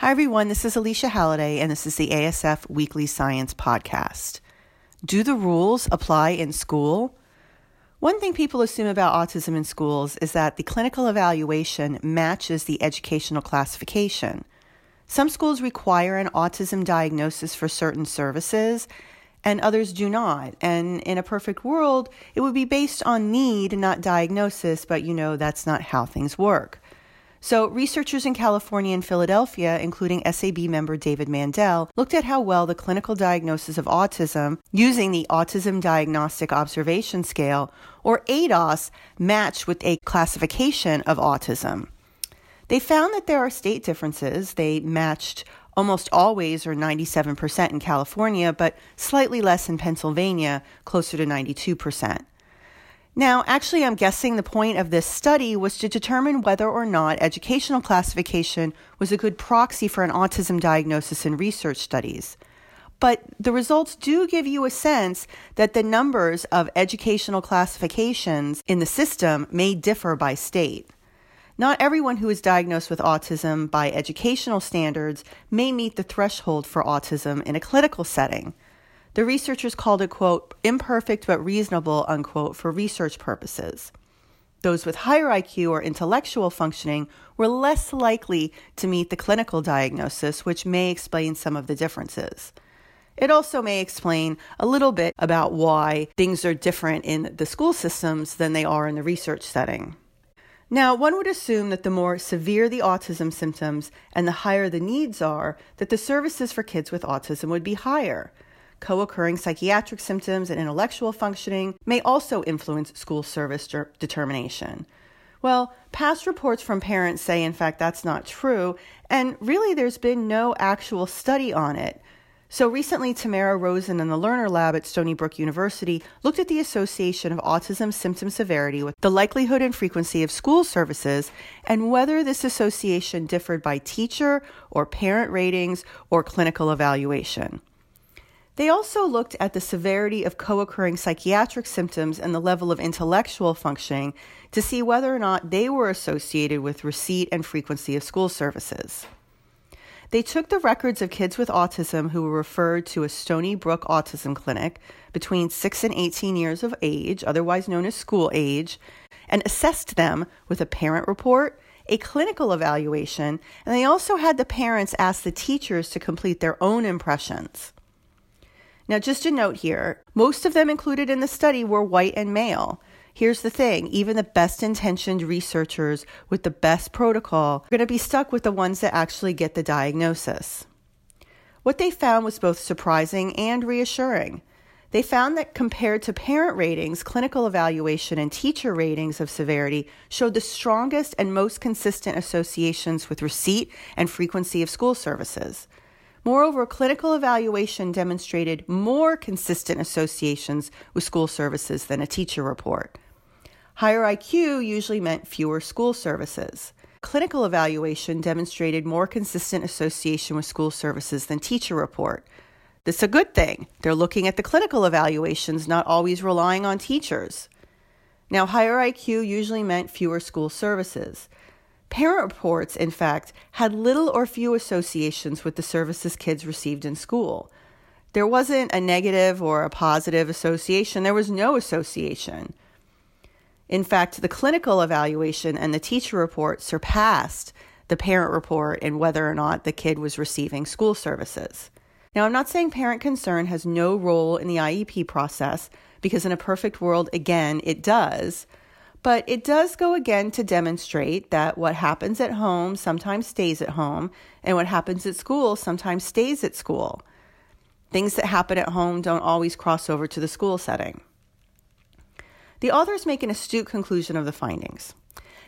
Hi, everyone. This is Alycia Halladay, and this is the ASF Weekly Science Podcast. Do the rules apply in school? One thing people assume about autism in schools is that the clinical evaluation matches the educational classification. Some schools require an autism diagnosis for certain services, and others do not. And in a perfect world, it would be based on need, not diagnosis, but you know that's not how things work. So, researchers in California and Philadelphia, including SAB member David Mandell, looked at how well the clinical diagnosis of autism using the Autism Diagnostic Observation Scale, or ADOS, matched with a classification of autism. They found that there are state differences. They matched almost always, or 97% in California, but slightly less in Pennsylvania, closer to 92%. Now, actually, I'm guessing the point of this study was to determine whether or not educational classification was a good proxy for an autism diagnosis in research studies. But the results do give you a sense that the numbers of educational classifications in the system may differ by state. Not everyone who is diagnosed with autism by educational standards may meet the threshold for autism in a clinical setting. The researchers called it, quote, imperfect but reasonable, unquote, for research purposes. Those with higher IQ or intellectual functioning were less likely to meet the clinical diagnosis, which may explain some of the differences. It also may explain a little bit about why things are different in the school systems than they are in the research setting. Now, one would assume that the more severe the autism symptoms and the higher the needs are, that the services for kids with autism would be higher. Co occurring psychiatric symptoms and intellectual functioning may also influence school service de- determination. Well, past reports from parents say, in fact, that's not true, and really there's been no actual study on it. So recently, Tamara Rosen and the Lerner Lab at Stony Brook University looked at the association of autism symptom severity with the likelihood and frequency of school services and whether this association differed by teacher or parent ratings or clinical evaluation. They also looked at the severity of co occurring psychiatric symptoms and the level of intellectual functioning to see whether or not they were associated with receipt and frequency of school services. They took the records of kids with autism who were referred to a Stony Brook Autism Clinic between 6 and 18 years of age, otherwise known as school age, and assessed them with a parent report, a clinical evaluation, and they also had the parents ask the teachers to complete their own impressions. Now, just a note here most of them included in the study were white and male. Here's the thing even the best intentioned researchers with the best protocol are going to be stuck with the ones that actually get the diagnosis. What they found was both surprising and reassuring. They found that compared to parent ratings, clinical evaluation, and teacher ratings of severity showed the strongest and most consistent associations with receipt and frequency of school services. Moreover, clinical evaluation demonstrated more consistent associations with school services than a teacher report. Higher IQ usually meant fewer school services. Clinical evaluation demonstrated more consistent association with school services than teacher report. This is a good thing. They're looking at the clinical evaluations, not always relying on teachers. Now, higher IQ usually meant fewer school services. Parent reports, in fact, had little or few associations with the services kids received in school. There wasn't a negative or a positive association, there was no association. In fact, the clinical evaluation and the teacher report surpassed the parent report in whether or not the kid was receiving school services. Now, I'm not saying parent concern has no role in the IEP process, because in a perfect world, again, it does. But it does go again to demonstrate that what happens at home sometimes stays at home, and what happens at school sometimes stays at school. Things that happen at home don't always cross over to the school setting. The authors make an astute conclusion of the findings.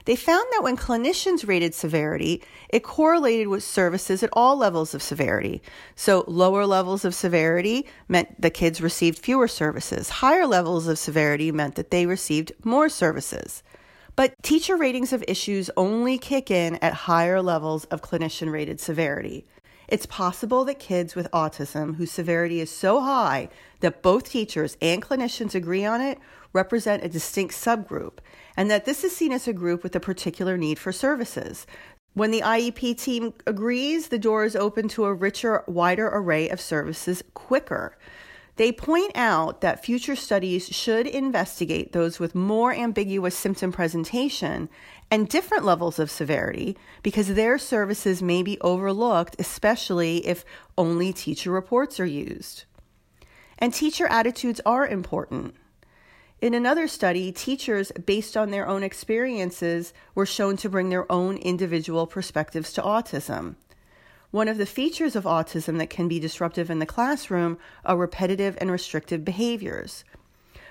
They found that when clinicians rated severity, it correlated with services at all levels of severity. So, lower levels of severity meant the kids received fewer services. Higher levels of severity meant that they received more services. But teacher ratings of issues only kick in at higher levels of clinician rated severity. It's possible that kids with autism whose severity is so high that both teachers and clinicians agree on it represent a distinct subgroup, and that this is seen as a group with a particular need for services. When the IEP team agrees, the door is open to a richer, wider array of services quicker. They point out that future studies should investigate those with more ambiguous symptom presentation and different levels of severity because their services may be overlooked, especially if only teacher reports are used. And teacher attitudes are important. In another study, teachers, based on their own experiences, were shown to bring their own individual perspectives to autism. One of the features of autism that can be disruptive in the classroom are repetitive and restrictive behaviors.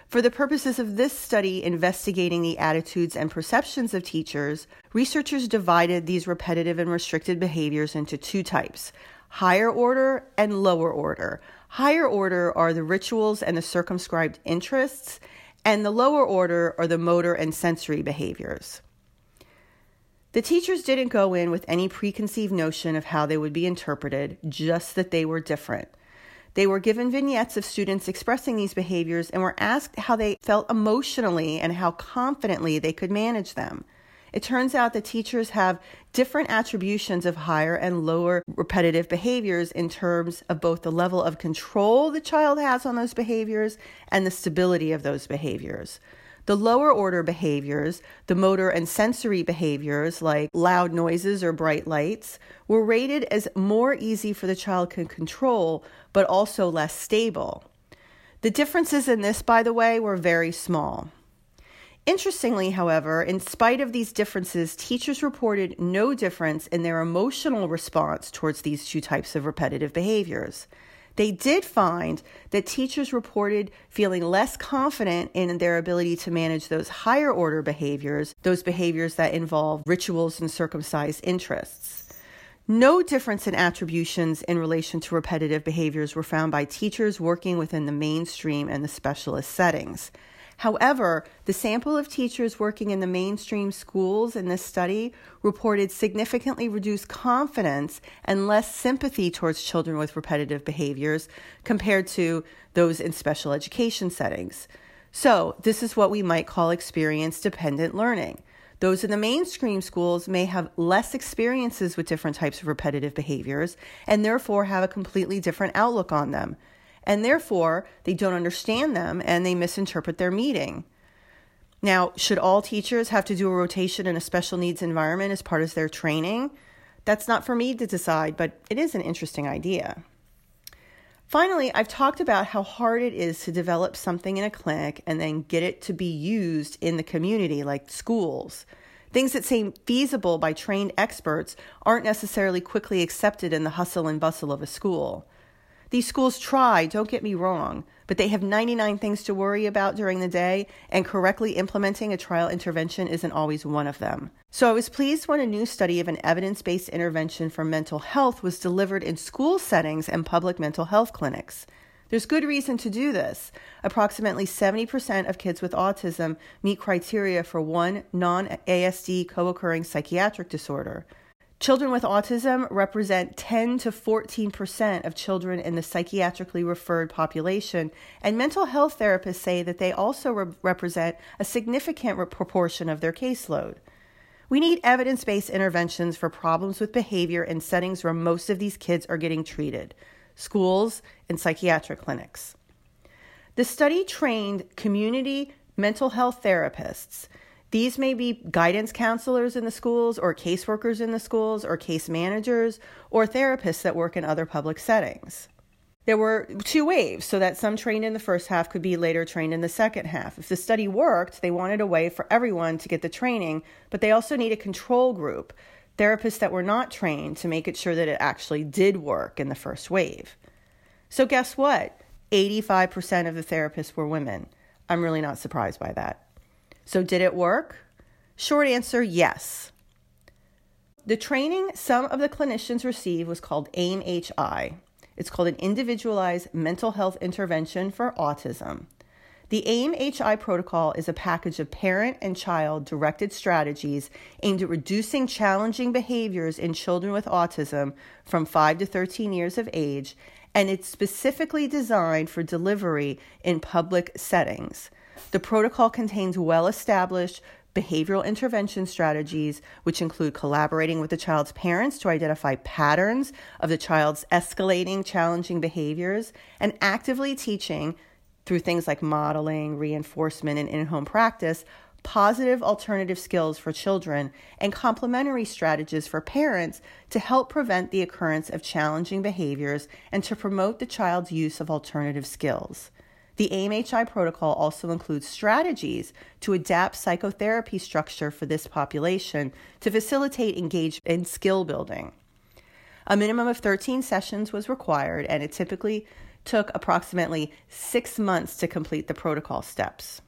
For the purposes of this study investigating the attitudes and perceptions of teachers, researchers divided these repetitive and restricted behaviors into two types higher order and lower order. Higher order are the rituals and the circumscribed interests, and the lower order are the motor and sensory behaviors. The teachers didn't go in with any preconceived notion of how they would be interpreted, just that they were different. They were given vignettes of students expressing these behaviors and were asked how they felt emotionally and how confidently they could manage them. It turns out that teachers have different attributions of higher and lower repetitive behaviors in terms of both the level of control the child has on those behaviors and the stability of those behaviors. The lower order behaviors, the motor and sensory behaviors like loud noises or bright lights, were rated as more easy for the child to control, but also less stable. The differences in this, by the way, were very small. Interestingly, however, in spite of these differences, teachers reported no difference in their emotional response towards these two types of repetitive behaviors. They did find that teachers reported feeling less confident in their ability to manage those higher order behaviors, those behaviors that involve rituals and circumscribed interests. No difference in attributions in relation to repetitive behaviors were found by teachers working within the mainstream and the specialist settings. However, the sample of teachers working in the mainstream schools in this study reported significantly reduced confidence and less sympathy towards children with repetitive behaviors compared to those in special education settings. So, this is what we might call experience dependent learning. Those in the mainstream schools may have less experiences with different types of repetitive behaviors and therefore have a completely different outlook on them and therefore they don't understand them and they misinterpret their meaning. Now, should all teachers have to do a rotation in a special needs environment as part of their training? That's not for me to decide, but it is an interesting idea. Finally, I've talked about how hard it is to develop something in a clinic and then get it to be used in the community, like schools. Things that seem feasible by trained experts aren't necessarily quickly accepted in the hustle and bustle of a school. These schools try, don't get me wrong, but they have 99 things to worry about during the day, and correctly implementing a trial intervention isn't always one of them. So I was pleased when a new study of an evidence based intervention for mental health was delivered in school settings and public mental health clinics. There's good reason to do this. Approximately 70% of kids with autism meet criteria for one non ASD co occurring psychiatric disorder. Children with autism represent 10 to 14% of children in the psychiatrically referred population, and mental health therapists say that they also re- represent a significant re- proportion of their caseload. We need evidence based interventions for problems with behavior in settings where most of these kids are getting treated schools and psychiatric clinics. The study trained community mental health therapists these may be guidance counselors in the schools, or caseworkers in the schools, or case managers, or therapists that work in other public settings. There were two waves, so that some trained in the first half could be later trained in the second half. If the study worked, they wanted a way for everyone to get the training, but they also need a control group, therapists that were not trained to make it sure that it actually did work in the first wave. So, guess what? 85% of the therapists were women. I'm really not surprised by that. So, did it work? Short answer yes. The training some of the clinicians receive was called AIM-HI. It's called an Individualized Mental Health Intervention for Autism. The AIM-HI protocol is a package of parent and child directed strategies aimed at reducing challenging behaviors in children with autism from 5 to 13 years of age, and it's specifically designed for delivery in public settings. The protocol contains well established behavioral intervention strategies, which include collaborating with the child's parents to identify patterns of the child's escalating, challenging behaviors, and actively teaching through things like modeling, reinforcement, and in home practice positive alternative skills for children and complementary strategies for parents to help prevent the occurrence of challenging behaviors and to promote the child's use of alternative skills. The AIM-HI protocol also includes strategies to adapt psychotherapy structure for this population to facilitate engagement and skill building. A minimum of 13 sessions was required, and it typically took approximately six months to complete the protocol steps.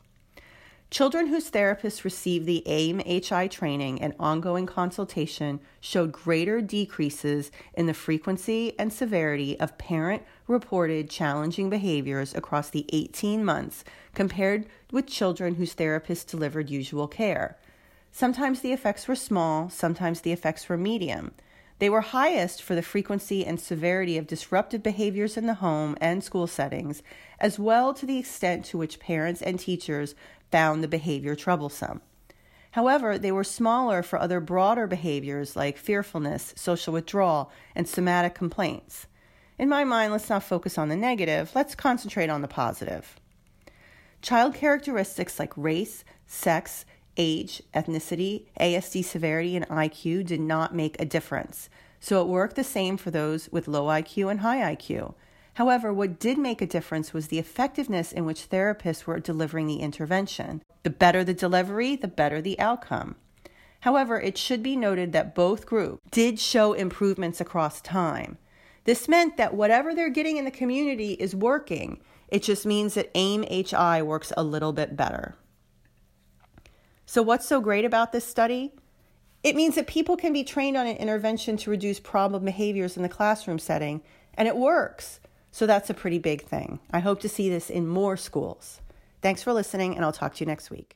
Children whose therapists received the AIM HI training and ongoing consultation showed greater decreases in the frequency and severity of parent reported challenging behaviors across the 18 months compared with children whose therapists delivered usual care. Sometimes the effects were small, sometimes the effects were medium. They were highest for the frequency and severity of disruptive behaviors in the home and school settings, as well to the extent to which parents and teachers found the behavior troublesome. However, they were smaller for other broader behaviors like fearfulness, social withdrawal, and somatic complaints. In my mind, let's not focus on the negative, let's concentrate on the positive. Child characteristics like race, sex, age, ethnicity, ASD severity, and IQ did not make a difference, so it worked the same for those with low IQ and high IQ. However, what did make a difference was the effectiveness in which therapists were delivering the intervention. The better the delivery, the better the outcome. However, it should be noted that both groups did show improvements across time. This meant that whatever they're getting in the community is working. It just means that AIM HI works a little bit better. So, what's so great about this study? It means that people can be trained on an intervention to reduce problem behaviors in the classroom setting, and it works. So that's a pretty big thing. I hope to see this in more schools. Thanks for listening, and I'll talk to you next week.